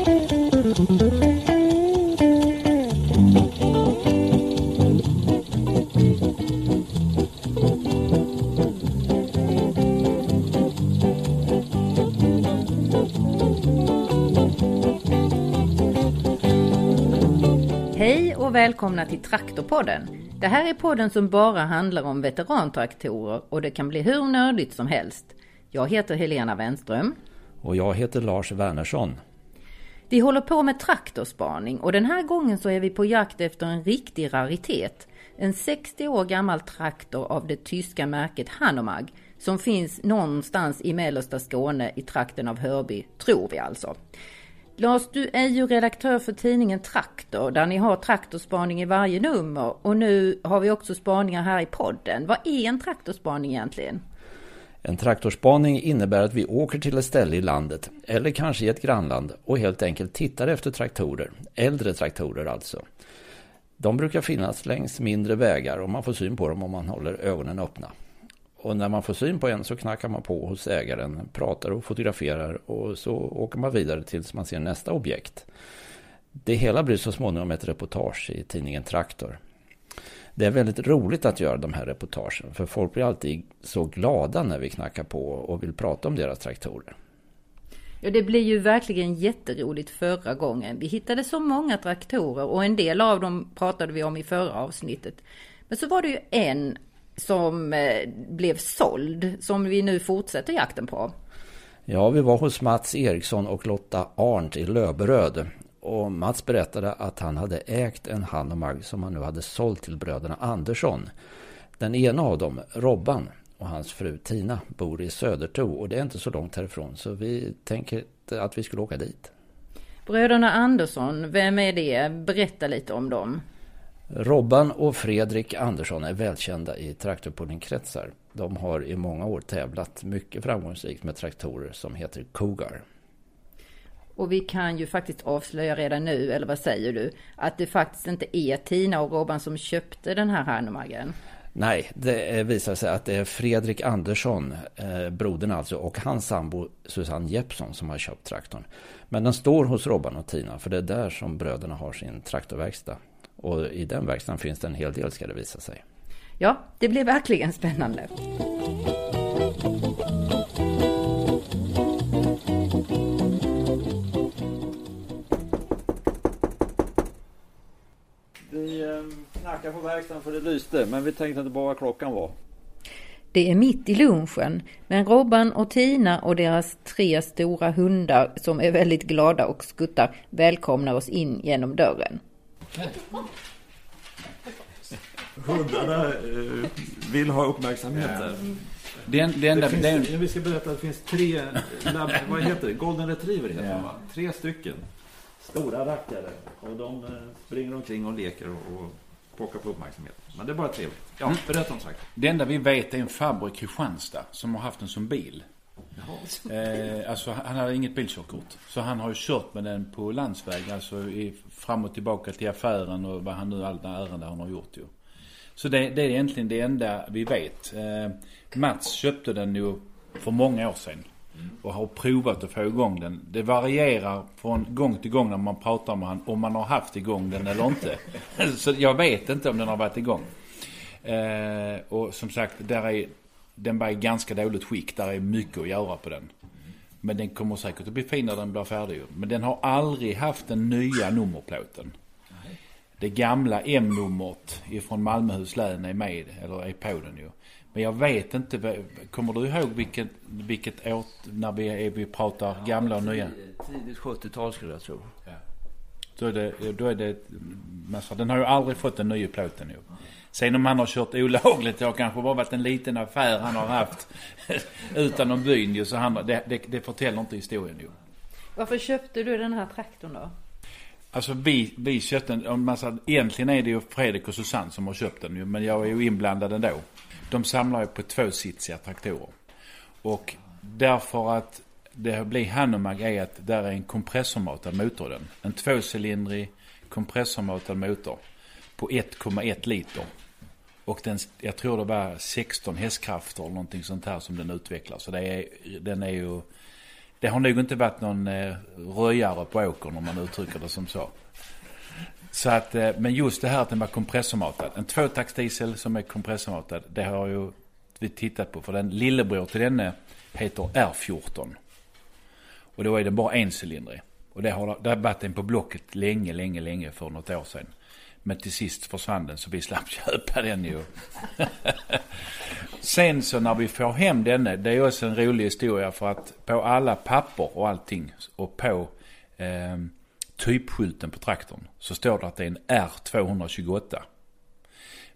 Hej och välkomna till Traktorpodden. Det här är podden som bara handlar om veterantraktorer och det kan bli hur nördigt som helst. Jag heter Helena Wenström. Och jag heter Lars Wernersson. Vi håller på med traktorspaning och den här gången så är vi på jakt efter en riktig raritet. En 60 år gammal traktor av det tyska märket Hanomag som finns någonstans i mellersta Skåne i trakten av Hörby, tror vi alltså. Lars, du är ju redaktör för tidningen Traktor där ni har traktorspaning i varje nummer och nu har vi också spaningar här i podden. Vad är en traktorspaning egentligen? En traktorspaning innebär att vi åker till ett ställe i landet, eller kanske i ett grannland, och helt enkelt tittar efter traktorer. Äldre traktorer alltså. De brukar finnas längs mindre vägar och man får syn på dem om man håller ögonen öppna. Och när man får syn på en så knackar man på hos ägaren, pratar och fotograferar och så åker man vidare tills man ser nästa objekt. Det hela blir så småningom ett reportage i tidningen Traktor. Det är väldigt roligt att göra de här reportagen för folk blir alltid så glada när vi knackar på och vill prata om deras traktorer. Ja, det blir ju verkligen jätteroligt förra gången. Vi hittade så många traktorer och en del av dem pratade vi om i förra avsnittet. Men så var det ju en som eh, blev såld som vi nu fortsätter jakten på. Ja, vi var hos Mats Eriksson och Lotta Arndt i Löberöd. Och Mats berättade att han hade ägt en Hanomag som han nu hade sålt till bröderna Andersson. Den ena av dem, Robban, och hans fru Tina bor i Söderto och det är inte så långt härifrån så vi tänker att vi skulle åka dit. Bröderna Andersson, vem är det? Berätta lite om dem. Robban och Fredrik Andersson är välkända i traktorpuddingkretsar. De har i många år tävlat mycket framgångsrikt med traktorer som heter Cougar. Och vi kan ju faktiskt avslöja redan nu, eller vad säger du, att det faktiskt inte är Tina och Robban som köpte den här Hanomaggen. Nej, det visar sig att det är Fredrik Andersson, eh, brodern alltså, och hans sambo Susanne Jeppsson som har köpt traktorn. Men den står hos Robban och Tina, för det är där som bröderna har sin traktorverkstad. Och i den verkstaden finns det en hel del ska det visa sig. Ja, det blir verkligen spännande. Knackar på verkstaden för det lyste, men vi tänkte inte bara vad klockan var. Det är mitt i lunchen, men Robban och Tina och deras tre stora hundar som är väldigt glada och skuttar välkomnar oss in genom dörren. Hundarna eh, vill ha uppmärksamhet där. Den, den Det där, finns, den, Vi ska berätta att det finns tre, lab, vad heter det? Golden retriever heter Ja. de va? Tre stycken. Stora rackare. Och de eh, springer omkring och leker och, och pockar på uppmärksamhet. Men det är bara trevligt. Ja, Mm. berätta om sagt. det enda vi vet är en farbror i Kristianstad som har haft den som bil. Eh, alltså han hade inget bilkörkort. Så han har ju kört med den på landsväg, alltså i, fram och tillbaka till affären och vad han nu, alla ärenden han har gjort ju. Så det, det är egentligen det enda vi vet. Eh, Mats köpte den ju för många år sedan. Och har provat att få igång den. Det varierar från gång till gång när man pratar med han om man har haft igång den eller inte. Så jag vet inte om den har varit igång. Eh, och som sagt, där är, den var i ganska dåligt skick. Där är mycket att göra på den. Men den kommer säkert att bli fin när den blir färdig. Men den har aldrig haft den nya nummerplåten. Det gamla M-numret ifrån Malmöhus län är med, eller är på den ju. Men jag vet inte, kommer du ihåg vilket, vilket år, när vi, är, vi pratar gamla och nya? Tidigt 70-tal skulle jag tro. Då är det, då är det massa, den har ju aldrig fått den nya plåten ju. Sen om han har kört olagligt, det har kanske bara varit en liten affär han har haft utanför byn ju. Så han, det, det, det förtäller inte historien ju. Varför köpte du den här traktorn då? Alltså vi, vi köpte den, massa. egentligen är det ju Fredrik och Susanne som har köpt den ju, men jag är ju inblandad ändå. De samlar ju på tvåsitsiga traktorer. Och därför att det blir Hanomag är att där är en kompressormatad motor i den. En tvåcylindrig kompressormatad motor på 1,1 liter. Och den, jag tror det var 16 hästkrafter eller någonting sånt här som den utvecklar. Så det är, den är ju det har nog inte varit någon eh, röjare på åkern om man uttrycker det som så. Så att, eh, men just det här att den var kompressormatad. En tvåtaktsdiesel som är kompressormatad, det har ju vi tittat på. För den lillebror till denne heter R14. Och då är den bara encylindrig. Och det har, det har varit en på Blocket länge, länge, länge för något år sedan. Men till sist försvann den så vi slapp köpa den ju. Sen så när vi får hem denne, det är också en rolig historia för att på alla papper och allting och på eh, typskylten på traktorn så står det att det är en R228.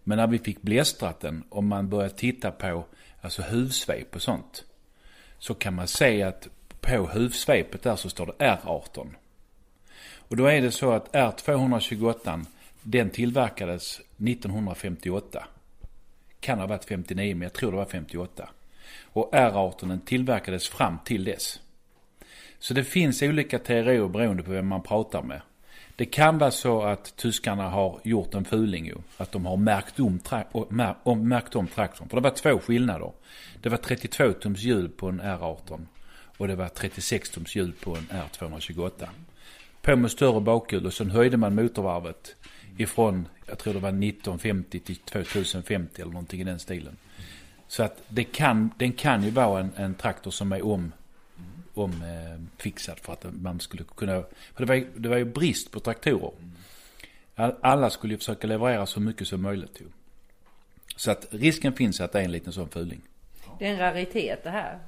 Men när vi fick blästrat den och man började titta på alltså huvsvep och sånt. Så kan man se att på huvsvepet där så står det R18. Och då är det så att R228 den tillverkades 1958. Kan ha varit 59 men jag tror det var 58. Och R18 den tillverkades fram till dess. Så det finns olika teorier beroende på vem man pratar med. Det kan vara så att tyskarna har gjort en fuling ju. Att de har märkt om, tra- märkt om traktorn. För det var två skillnader. Det var 32 tums hjul på en R18. Och det var 36 tums hjul på en R228. På med större bakhjul och sen höjde man motorvarvet ifrån, jag tror det var 1950 till 2050 eller någonting i den stilen. Så att det kan, den kan ju vara en, en traktor som är om omfixad för att man skulle kunna... För det var, det var ju brist på traktorer. Alla skulle ju försöka leverera så mycket som möjligt. Ju. Så att risken finns att det är en liten sån fuling. Det är en raritet det här.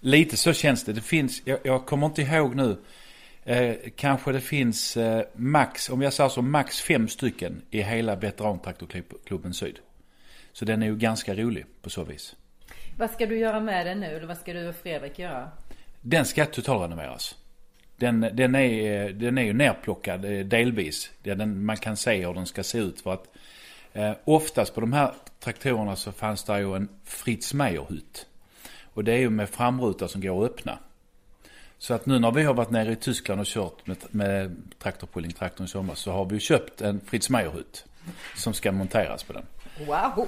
Lite så känns det. Det finns, jag, jag kommer inte ihåg nu. Eh, kanske det finns eh, max, om jag säger så, max fem stycken i hela Veterantraktorklubben Syd. Så den är ju ganska rolig på så vis. Vad ska du göra med den nu? Eller vad ska du och Fredrik göra? Den ska totalrenoveras. Den, den, är, den är ju nerplockad eh, delvis. Den, man kan se hur den ska se ut. För att eh, oftast på de här traktorerna så fanns det ju en Fritz Meier-hytt. Och det är ju med framruta som går att öppna. Så att nu när vi har varit nere i Tyskland och kört med, med traktorpulling-traktorn i sommar så har vi köpt en Fritz Meier-hytt. Som ska monteras på den. Wow!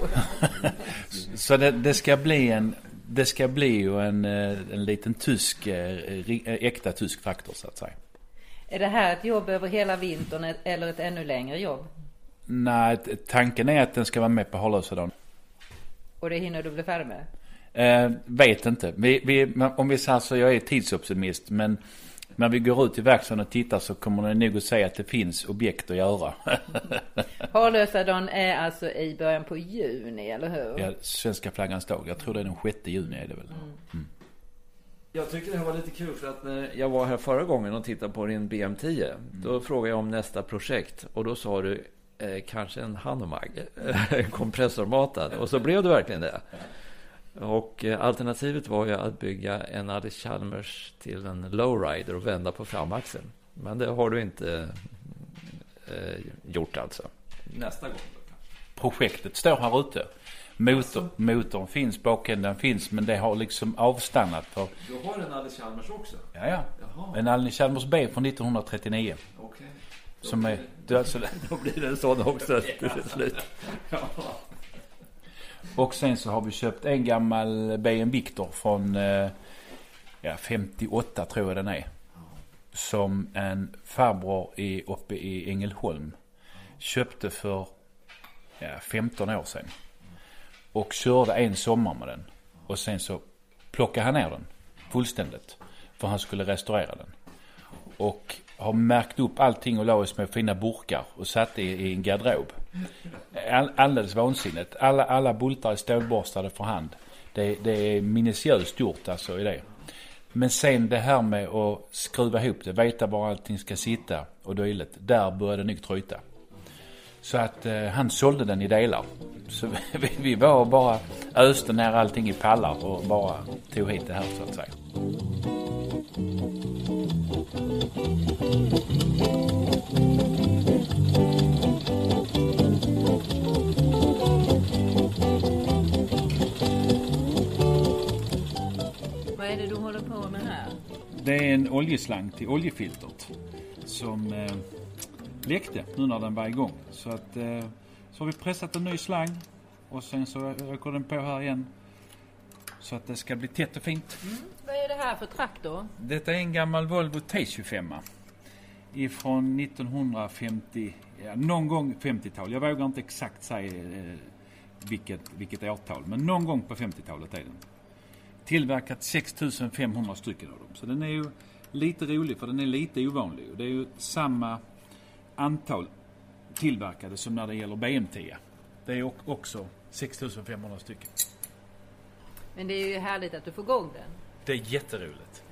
så det, det, ska bli en det ska bli ju en, eh, en liten tysk, eh, eh, äkta tysk traktor så att säga. Är det här ett jobb över hela vintern eller ett ännu längre jobb? Nej, tanken är att den ska vara med på Harlösedagen. Och det hinner du bli färdig med? Eh, vet inte. Vi, vi, om vi säger så, jag är tidsoptimist. Men när vi går ut i verkstaden och tittar så kommer ni nog att säga att det finns objekt att göra. Harlösadagen är alltså i början på juni, eller hur? Ja, svenska flaggans dag. Jag tror det är den 6 juni är det väl. Mm. Mm. Jag tycker det här var lite kul för att när jag var här förra gången och tittade på din BM10. Mm. Då frågade jag om nästa projekt och då sa du eh, kanske en Hanomag, kompressormatad. Och så blev det verkligen det. Och eh, alternativet var ju att bygga en Alice Chalmers till en lowrider och vända på framaxeln. Men det har du inte eh, gjort alltså. Nästa gång då Projektet står här ute. Motor, alltså. Motorn finns, bakändan finns, men det har liksom avstannat. För... Du har en Alice Chalmers också? Ja, ja. Jaha. En Alice Chalmers B från 1939. Okej. Okay. Som är... Du, alltså... då blir det en sån också till slut. ja. Och sen så har vi köpt en gammal BM Victor från eh, ja, 58 tror jag den är. Som en farbror i, uppe i Ängelholm köpte för ja, 15 år sedan. Och körde en sommar med den. Och sen så plockade han ner den fullständigt. För han skulle restaurera den. Och har märkt upp allting och la i små fina burkar och satte i, i en garderob. All, alldeles vansinnigt. Alla, alla bultar är stålborstade för hand. Det, det är minutiöst gjort alltså i det. Men sen det här med att skruva ihop det, veta var allting ska sitta och dylikt. Där började det nog tryta. Så att eh, han sålde den i delar. Så vi, vi var bara öste ner allting i pallar och bara tog hit det här så att säga. Det är en oljeslang till oljefiltret som eh, läckte nu när den var igång. Så att eh, så har vi pressat en ny slang och sen så ökar den på här igen. Så att det ska bli tätt och fint. Mm. Vad är det här för traktor? Detta är en gammal Volvo T25. Ifrån 1950, ja, någon gång 50-tal. Jag vågar inte exakt säga eh, vilket, vilket årtal, men någon gång på 50-talet är den. Tillverkat 6500 stycken av dem. Så den är ju lite rolig för den är lite ovanlig. Det är ju samma antal tillverkade som när det gäller BM10. Det är också 6500 stycken. Men det är ju härligt att du får igång den. Det är jätteroligt.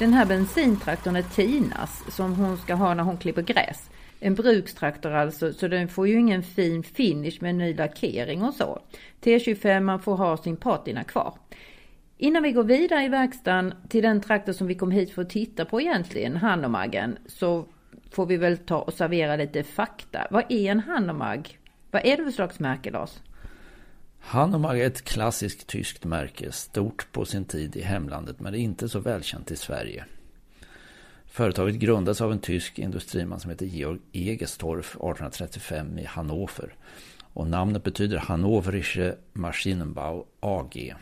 Den här bensintraktorn är Tinas som hon ska ha när hon klipper gräs. En brukstraktor alltså, så den får ju ingen fin finish med ny lackering och så. T25 man får ha sin patina kvar. Innan vi går vidare i verkstaden till den traktor som vi kom hit för att titta på egentligen, Hanomaggen, så får vi väl ta och servera lite fakta. Vad är en Hanomag? Vad är det för slags märke, Lars? Hanomag är ett klassiskt tyskt märke, stort på sin tid i hemlandet men inte så välkänt i Sverige. Företaget grundades av en tysk industriman som heter Georg Egestorf 1835 i Hannover. Och namnet betyder Hannoverische Maschinenbau AG.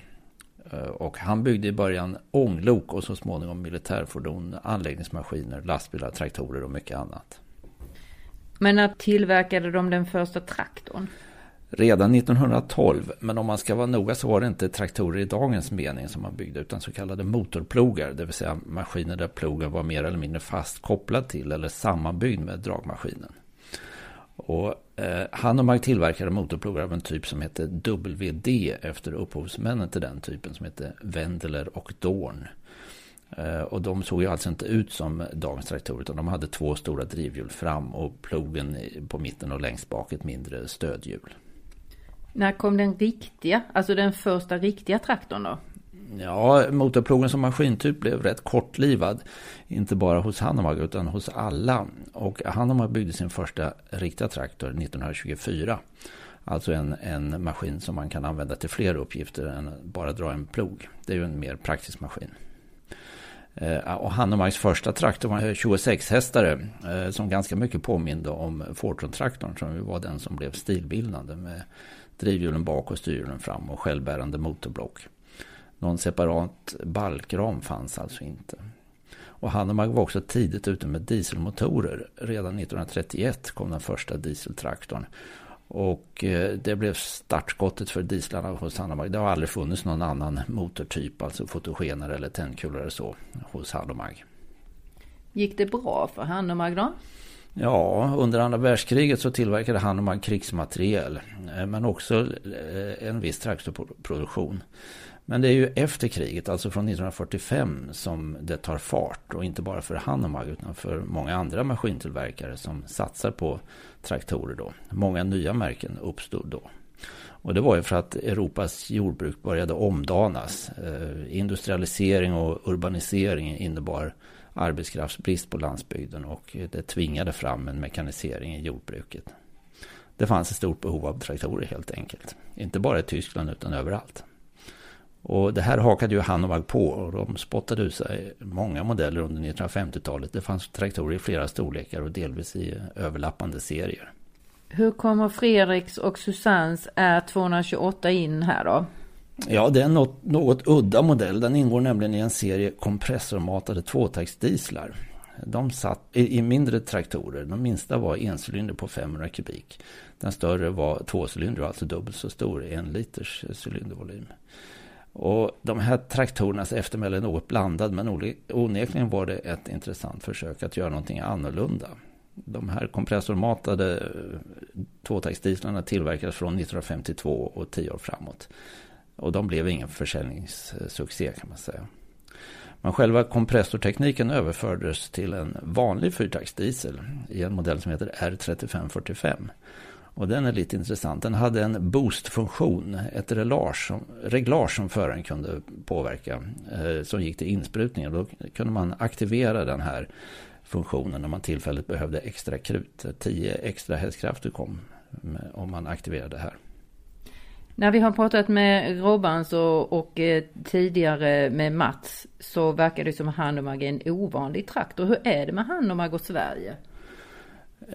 Eh, och han byggde i början ånglok och så småningom militärfordon, anläggningsmaskiner, lastbilar, traktorer och mycket annat. Men när tillverkade de den första traktorn? Redan 1912, men om man ska vara noga så var det inte traktorer i dagens mening som man byggde utan så kallade motorplogar, det vill säga maskiner där plogen var mer eller mindre fast kopplad till eller sammanbyggd med dragmaskinen. Och eh, Hanomag tillverkade motorplogar av en typ som hette WD efter upphovsmännen till den typen som hette Wendler och Dorn. Eh, och de såg ju alltså inte ut som dagens traktorer utan de hade två stora drivhjul fram och plogen på mitten och längst bak ett mindre stödhjul. När kom den riktiga, alltså den första riktiga traktorn då? Ja, motorplogen som maskintyp blev rätt kortlivad. Inte bara hos Hanomag utan hos alla. Och Hanomag byggde sin första riktiga traktor 1924. Alltså en, en maskin som man kan använda till fler uppgifter än bara dra en plog. Det är ju en mer praktisk maskin. Eh, och Hanomags första traktor var 26 hästare eh, som ganska mycket påminde om Fortron-traktorn som var den som blev stilbildande med drivhjulen bak och styrhjulen fram och självbärande motorblock. Någon separat balkram fanns alltså inte. Och Hanomag var också tidigt ute med dieselmotorer. Redan 1931 kom den första dieseltraktorn. Och eh, det blev startskottet för dieslarna hos Hanomag. Det har aldrig funnits någon annan motortyp, alltså fotogenare eller tändkulor eller så, hos Hanomag. Gick det bra för Hanomag då? Ja, under andra världskriget så tillverkade Hanomag krigsmateriel. Eh, men också eh, en viss traktorproduktion. Men det är ju efter kriget, alltså från 1945, som det tar fart. Och inte bara för Hanomag utan för många andra maskintillverkare som satsar på traktorer då. Många nya märken uppstod då. Och det var ju för att Europas jordbruk började omdanas. Eh, industrialisering och urbanisering innebar arbetskraftsbrist på landsbygden och det tvingade fram en mekanisering i jordbruket. Det fanns ett stort behov av traktorer helt enkelt. Inte bara i Tyskland utan överallt. Och det här hakade ju Hanovag på och de spottade ut sig många modeller under 1950-talet. Det fanns traktorer i flera storlekar och delvis i överlappande serier. Hur kommer Fredriks och Susannes R228 in här då? Ja, det är en något, något udda modell. Den ingår nämligen i en serie kompressormatade tvåtaktsdieslar. De satt i, i, mindre traktorer. De minsta var encylinder på 500 kubik. Den större var tvåcylinder, alltså dubbelt så stor, en liters cylindervolym. Och de här traktorernas eftermäle är något blandad men onekligen var det ett intressant försök att göra någonting annorlunda. De här kompressormatade eh, tvåtaktsdieslarna tillverkades från 1952 och tio år framåt. Och de blev ingen försäljningssuccé kan man säga. Men själva kompressortekniken överfördes till en vanlig fyrtaktsdiesel i en modell som heter R3545. Och den är lite intressant. Den hade en boostfunktion, ett reglage som, reglage som föraren kunde påverka, eh, som gick till insprutning. Då kunde man aktivera den här funktionen när man tillfälligt behövde extra krut. 10 extra hästkrafter kom om man aktiverade det här. När vi har pratat med Robban och, och eh, tidigare med Mats så verkar det som Hanomag är en ovanlig traktor. Hur är det med Hanomag och Sverige?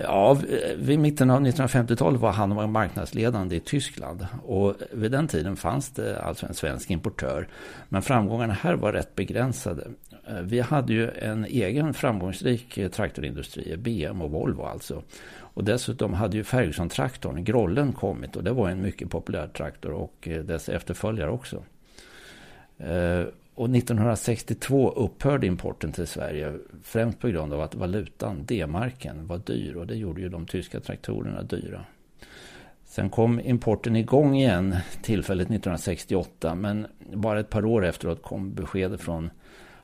Ja, vid mitten av 1950-talet var Hanomag marknadsledande i Tyskland. Och vid den tiden fanns det alltså en svensk importör. Men framgångarna här var rätt begränsade. Eh, vi hade ju en egen framgångsrik eh, traktorindustri, BM och Volvo alltså. Och dessutom hade ju Ferguson-traktorn, Grollen, kommit och det var en mycket populär traktor och eh, dess efterföljare också. Eh, och 1962 upphörde importen till Sverige främst på grund av att valutan, D-marken, var dyr och det gjorde ju de tyska traktorerna dyra. Sen kom importen igång igen tillfälligt 1968 men bara ett par år efteråt kom beskedet från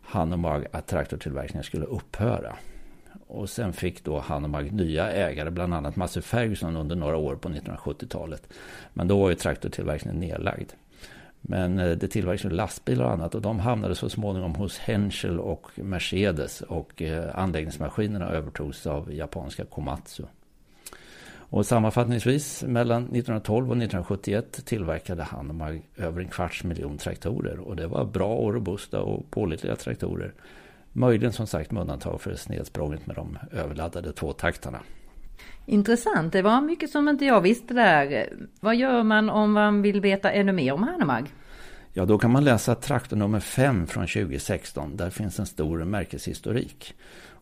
Hanomag att traktortillverkningen skulle upphöra. Och sen fick då Hanomag nya ägare, bland annat Massey Ferguson under några år på 1970-talet. Men då var ju traktortillverkningen nedlagd. Men eh, det tillverkades lastbilar och annat och de hamnade så småningom hos Henschel och Mercedes och eh, anläggningsmaskinerna övertogs av japanska Komatsu. Och sammanfattningsvis mellan 1912 och 1971 tillverkade Hanomag över en kvarts miljon traktorer och det var bra och robusta och pålitliga traktorer. Möjligen som sagt med undantag för snedsprånget med de överladdade tvåtaktarna. Intressant, det var mycket som inte jag visste där. Vad gör man om man vill veta ännu mer om Hanomag? Ja, då kan man läsa traktor nummer 5 från 2016. Där finns en stor märkeshistorik.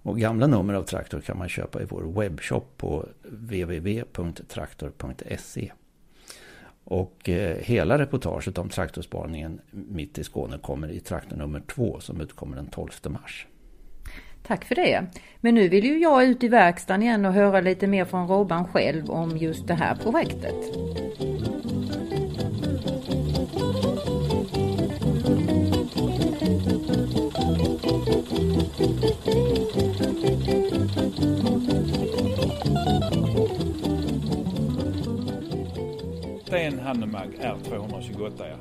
Och gamla nummer av traktor kan man köpa i vår webbshop på www.traktor.se. Och eh, hela reportaget om traktorspaningen mitt i Skåne kommer i traktor nummer två som utkommer den 12 mars. Tack för det. Men nu vill ju jag ut i verkstaden igen och höra lite mer från Robban själv om just det här projektet. Det är en Hanemag R228 ja,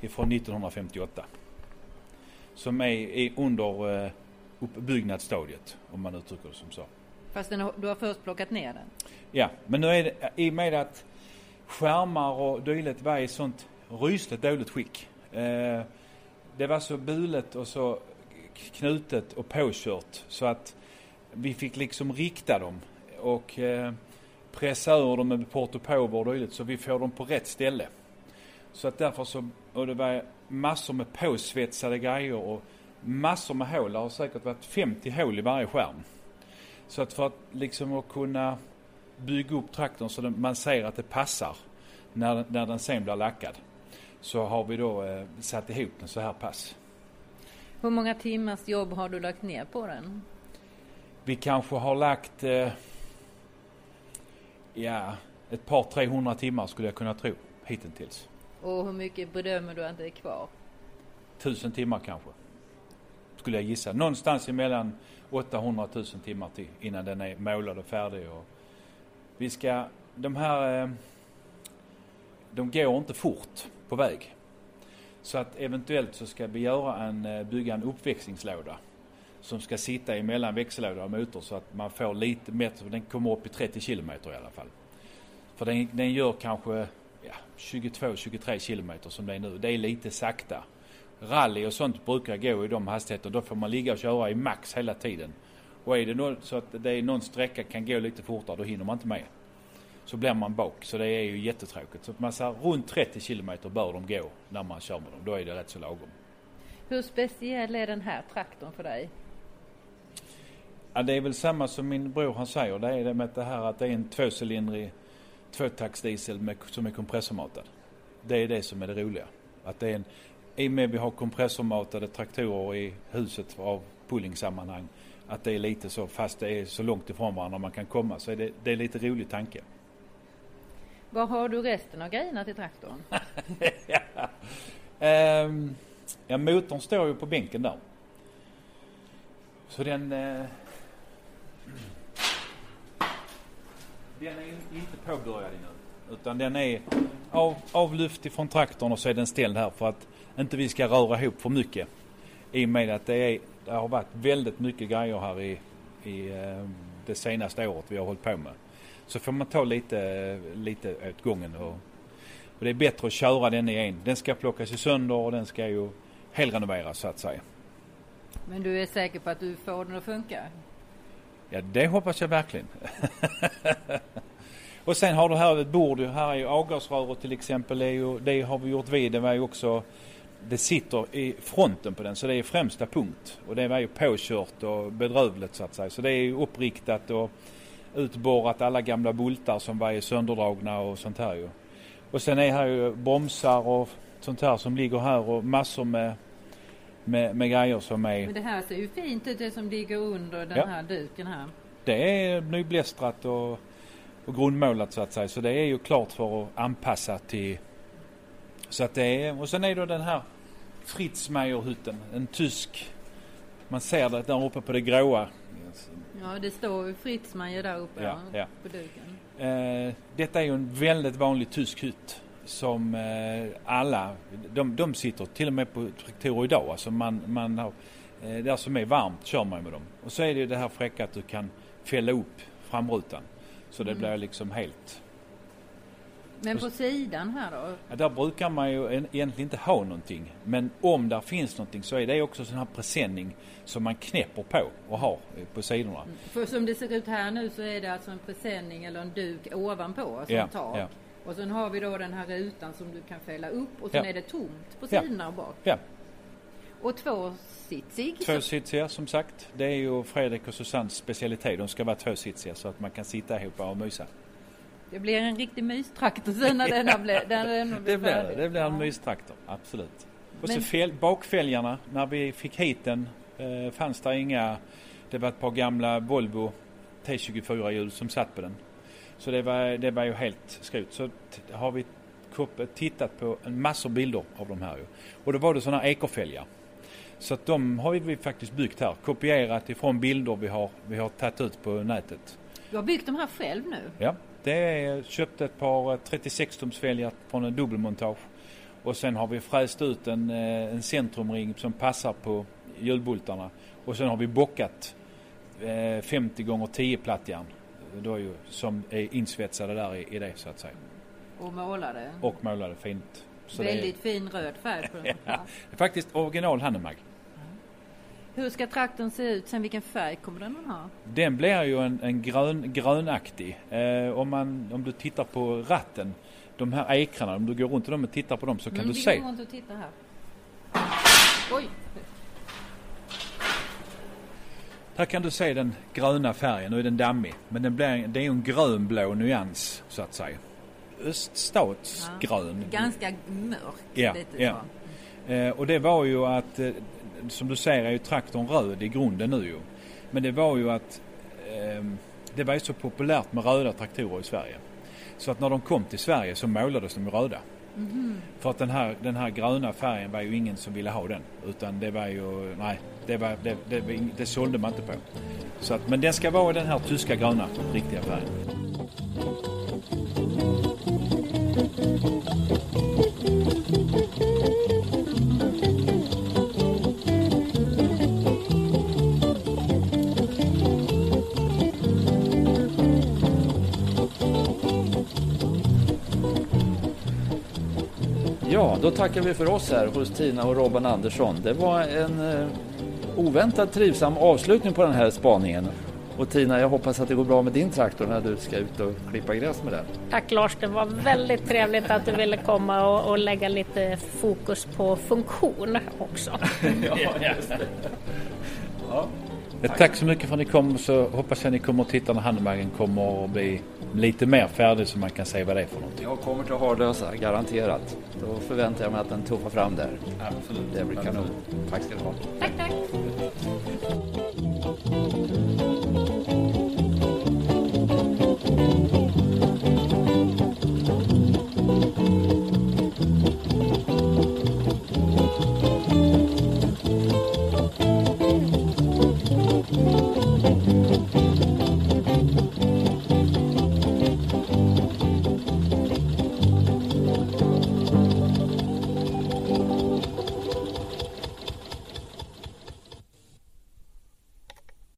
ifrån 1958. Som är, under eh, uppbyggnadsstadiet om man uttrycker det som så. Fast den, du har först plockat ner den? Ja, men nu är det i och med att skärmar och dylikt var i sånt rysligt dåligt skick. Eh, det var så bulet och så knutet och påkört så att vi fick liksom rikta dem och eh, pressa ur dem med port och dylikt så vi får dem på rätt ställe. Så att därför så, och det var massor med påsvetsade grejer och massor med hål. Det har säkert varit 50 hål i varje skärm. Så att för att liksom att kunna bygga upp traktorn så att man ser att det passar när, när den sen blir lackad. Så har vi då eh, satt ihop den så här pass. Hur många timmars jobb har du lagt ner på den? Vi kanske har lagt eh, ja, ett par 300 timmar skulle jag kunna tro hittills. Och hur mycket bedömer du att det är kvar? Tusen timmar kanske skulle jag gissa. Någonstans emellan 800 000 timmar till innan den är målad och färdig. Och vi ska, de här, eh, de går inte fort på väg. Så att eventuellt så ska vi göra en, eh, bygga en uppväxlingslåda som ska sitta emellan växellåda och motor så att man får lite bättre, den kommer upp i 30 kilometer i alla fall. För den, den gör kanske ja, 22-23 kilometer som det är nu. Det är lite sakta rally och sånt brukar gå i de hastigheterna. Då får man ligga och köra i max hela tiden. Och är det någon, så att det är någon sträcka kan gå lite fortare, då hinner man inte med. Så blir man bak, så det är ju jättetråkigt. Så man säger runt 30 kilometer bör de gå när man kör med dem. Då är det rätt så lagom. Hur speciell är den här traktorn för dig? Ja, det är väl samma som min bror han säger. Det är det med det här att det är en tvåcylindrig tvåtaktsdiesel med, som är kompressormatad. Det är det som är det roliga. Att det är en i och med att vi har kompressormatade traktorer i huset av pullingsammanhang att det är lite så, fast det är så långt ifrån varandra man kan komma, så är det, det är lite rolig tanke. Var har du resten av grejerna till traktorn? ja. Um, ja, motorn står ju på bänken där. Så den... Uh, den är inte påbörjad ännu. Utan den är av, avlyft ifrån traktorn och så är den ställd här för att inte vi ska röra ihop för mycket. I och med att det, är, det har varit väldigt mycket grejer här i, i eh, det senaste året vi har hållit på med. Så får man ta lite, lite åt gången. Och, och det är bättre att köra den i en. Den ska plockas i sönder och den ska ju helrenoveras så att säga. Men du är säker på att du får den att funka? Ja, det hoppas jag verkligen. och sen har du här ett bord, här är ju avgasröret till exempel, det, ju, det har vi gjort vid, det var ju också det sitter i fronten på den så det är främsta punkt. Och det var ju påkört och bedrövligt så att säga. Så det är ju uppriktat och utborrat alla gamla bultar som var sönderdragna och sånt här ju. Och sen är här ju bromsar och sånt här som ligger här och massor med, med, med grejer som är... Men det här ser ju fint ut det som ligger under den Ja. här duken här. Det är nyblästrat och, och grundmålat så att säga. Så det är ju klart för att anpassa till... Så att det är... Och sen är det den här Fritz Meier-hytten. En tysk... Man ser det där uppe på det gråa. Ja, det står ju Fritzmeier där uppe Ja, ja. på duken. Eh, detta är ju en väldigt vanlig tysk hytt. Som eh, alla, de, de sitter till och med på traktorer idag. Alltså man, man har, eh, där som är varmt kör man med dem. Och så är det ju det här fräcka att du kan fälla upp framrutan. Så det Mm. blir liksom helt Men på sidan här då? Ja, där brukar man ju en- egentligen inte ha någonting. Men om där finns någonting så är det också sån här presenning som man knäpper på och har eh, på sidorna. För som det ser ut här nu så är det alltså en presenning eller en duk ovanpå, alltså Ja, tak. ja. Och sen har vi då den här rutan som du kan fälla upp och sen Ja. är det tomt på Ja. sidorna och bak. Ja, Och tvåsitsig. tvåsitsiga som sagt. Det är ju Fredrik och Susannes specialitet. De ska vara tvåsitsiga så att man kan sitta ihop och mysa. Det blir en riktig mystraktor sen när den har blivit Det blir det. Det blir en Ja. mystraktor, absolut. Och Men- så fäl, bakfälgarna, när vi fick hit den eh, fanns det inga... Det var ett par gamla Volvo T24-hjul som satt på den. Så det var, det var ju helt skrot. Så har vi tittat på en massor bilder av de här ju. Och då var det sådana här ekerfälgar. Så att de har vi faktiskt byggt här. Kopierat ifrån bilder vi har, vi har tagit ut på nätet. Du har byggt de här själv nu? Ja, det är köpt ett par 36-tumsfälgar från en dubbelmontage. Och sen har vi fräst ut en, eh, en centrumring som passar på hjulbultarna. Och sen har vi bockat eh, 50 gånger 10 plattjärn. Då är ju, som är insvetsade där i, i det så att säga. Och målade? Och målade fint. Så Väldigt fin röd färg på den. det, är, det är faktiskt original Hannemag. Hur ska traktorn se ut sen? Vilken färg kommer den att ha? Den blir ju en, en grön, grönaktig. Eh, om, man, om du tittar på ratten, de här ekrarna, om du går runt och tittar på dem så kan Mm, du se. Oj! Här kan du se den gröna färgen, nu är den dammig. Men den blir, det är ju en grönblå nyans så att säga. Öststatsgrön. Ganska mörk. Ja, ja. Eh, och det var ju att, eh, som du ser är ju traktorn röd i grunden nu ju. Men det var ju att eh, det var ju så populärt med röda traktorer i Sverige. Så att när de kom till Sverige så målades de röda. Mm-hmm. För att den här, den här gröna färgen var ju ingen som ville ha den. Utan det var ju, nej, det, var, det, det, det sålde man inte på. Så att, men den ska vara den här tyska gröna, riktiga färgen. Då tackar vi för oss här hos Tina och Robban Andersson. Det var en eh, oväntat trivsam avslutning på den här spaningen. Och Tina, jag hoppas att det går bra med din traktor när du ska ut och klippa gräs med den. Tack Lars, det var väldigt trevligt att du ville komma och, och lägga lite fokus på funktion också. Tack så mycket för att ni kom så hoppas jag att ni kommer att titta när Handemagen kommer att bli lite mer färdig så man kan se vad det är för någonting. Jag kommer till Hardösa, garanterat. Då förväntar jag mig att den tuffar fram där. Absolut. Det blir kanon. Tack ska du ha. Tack, tack!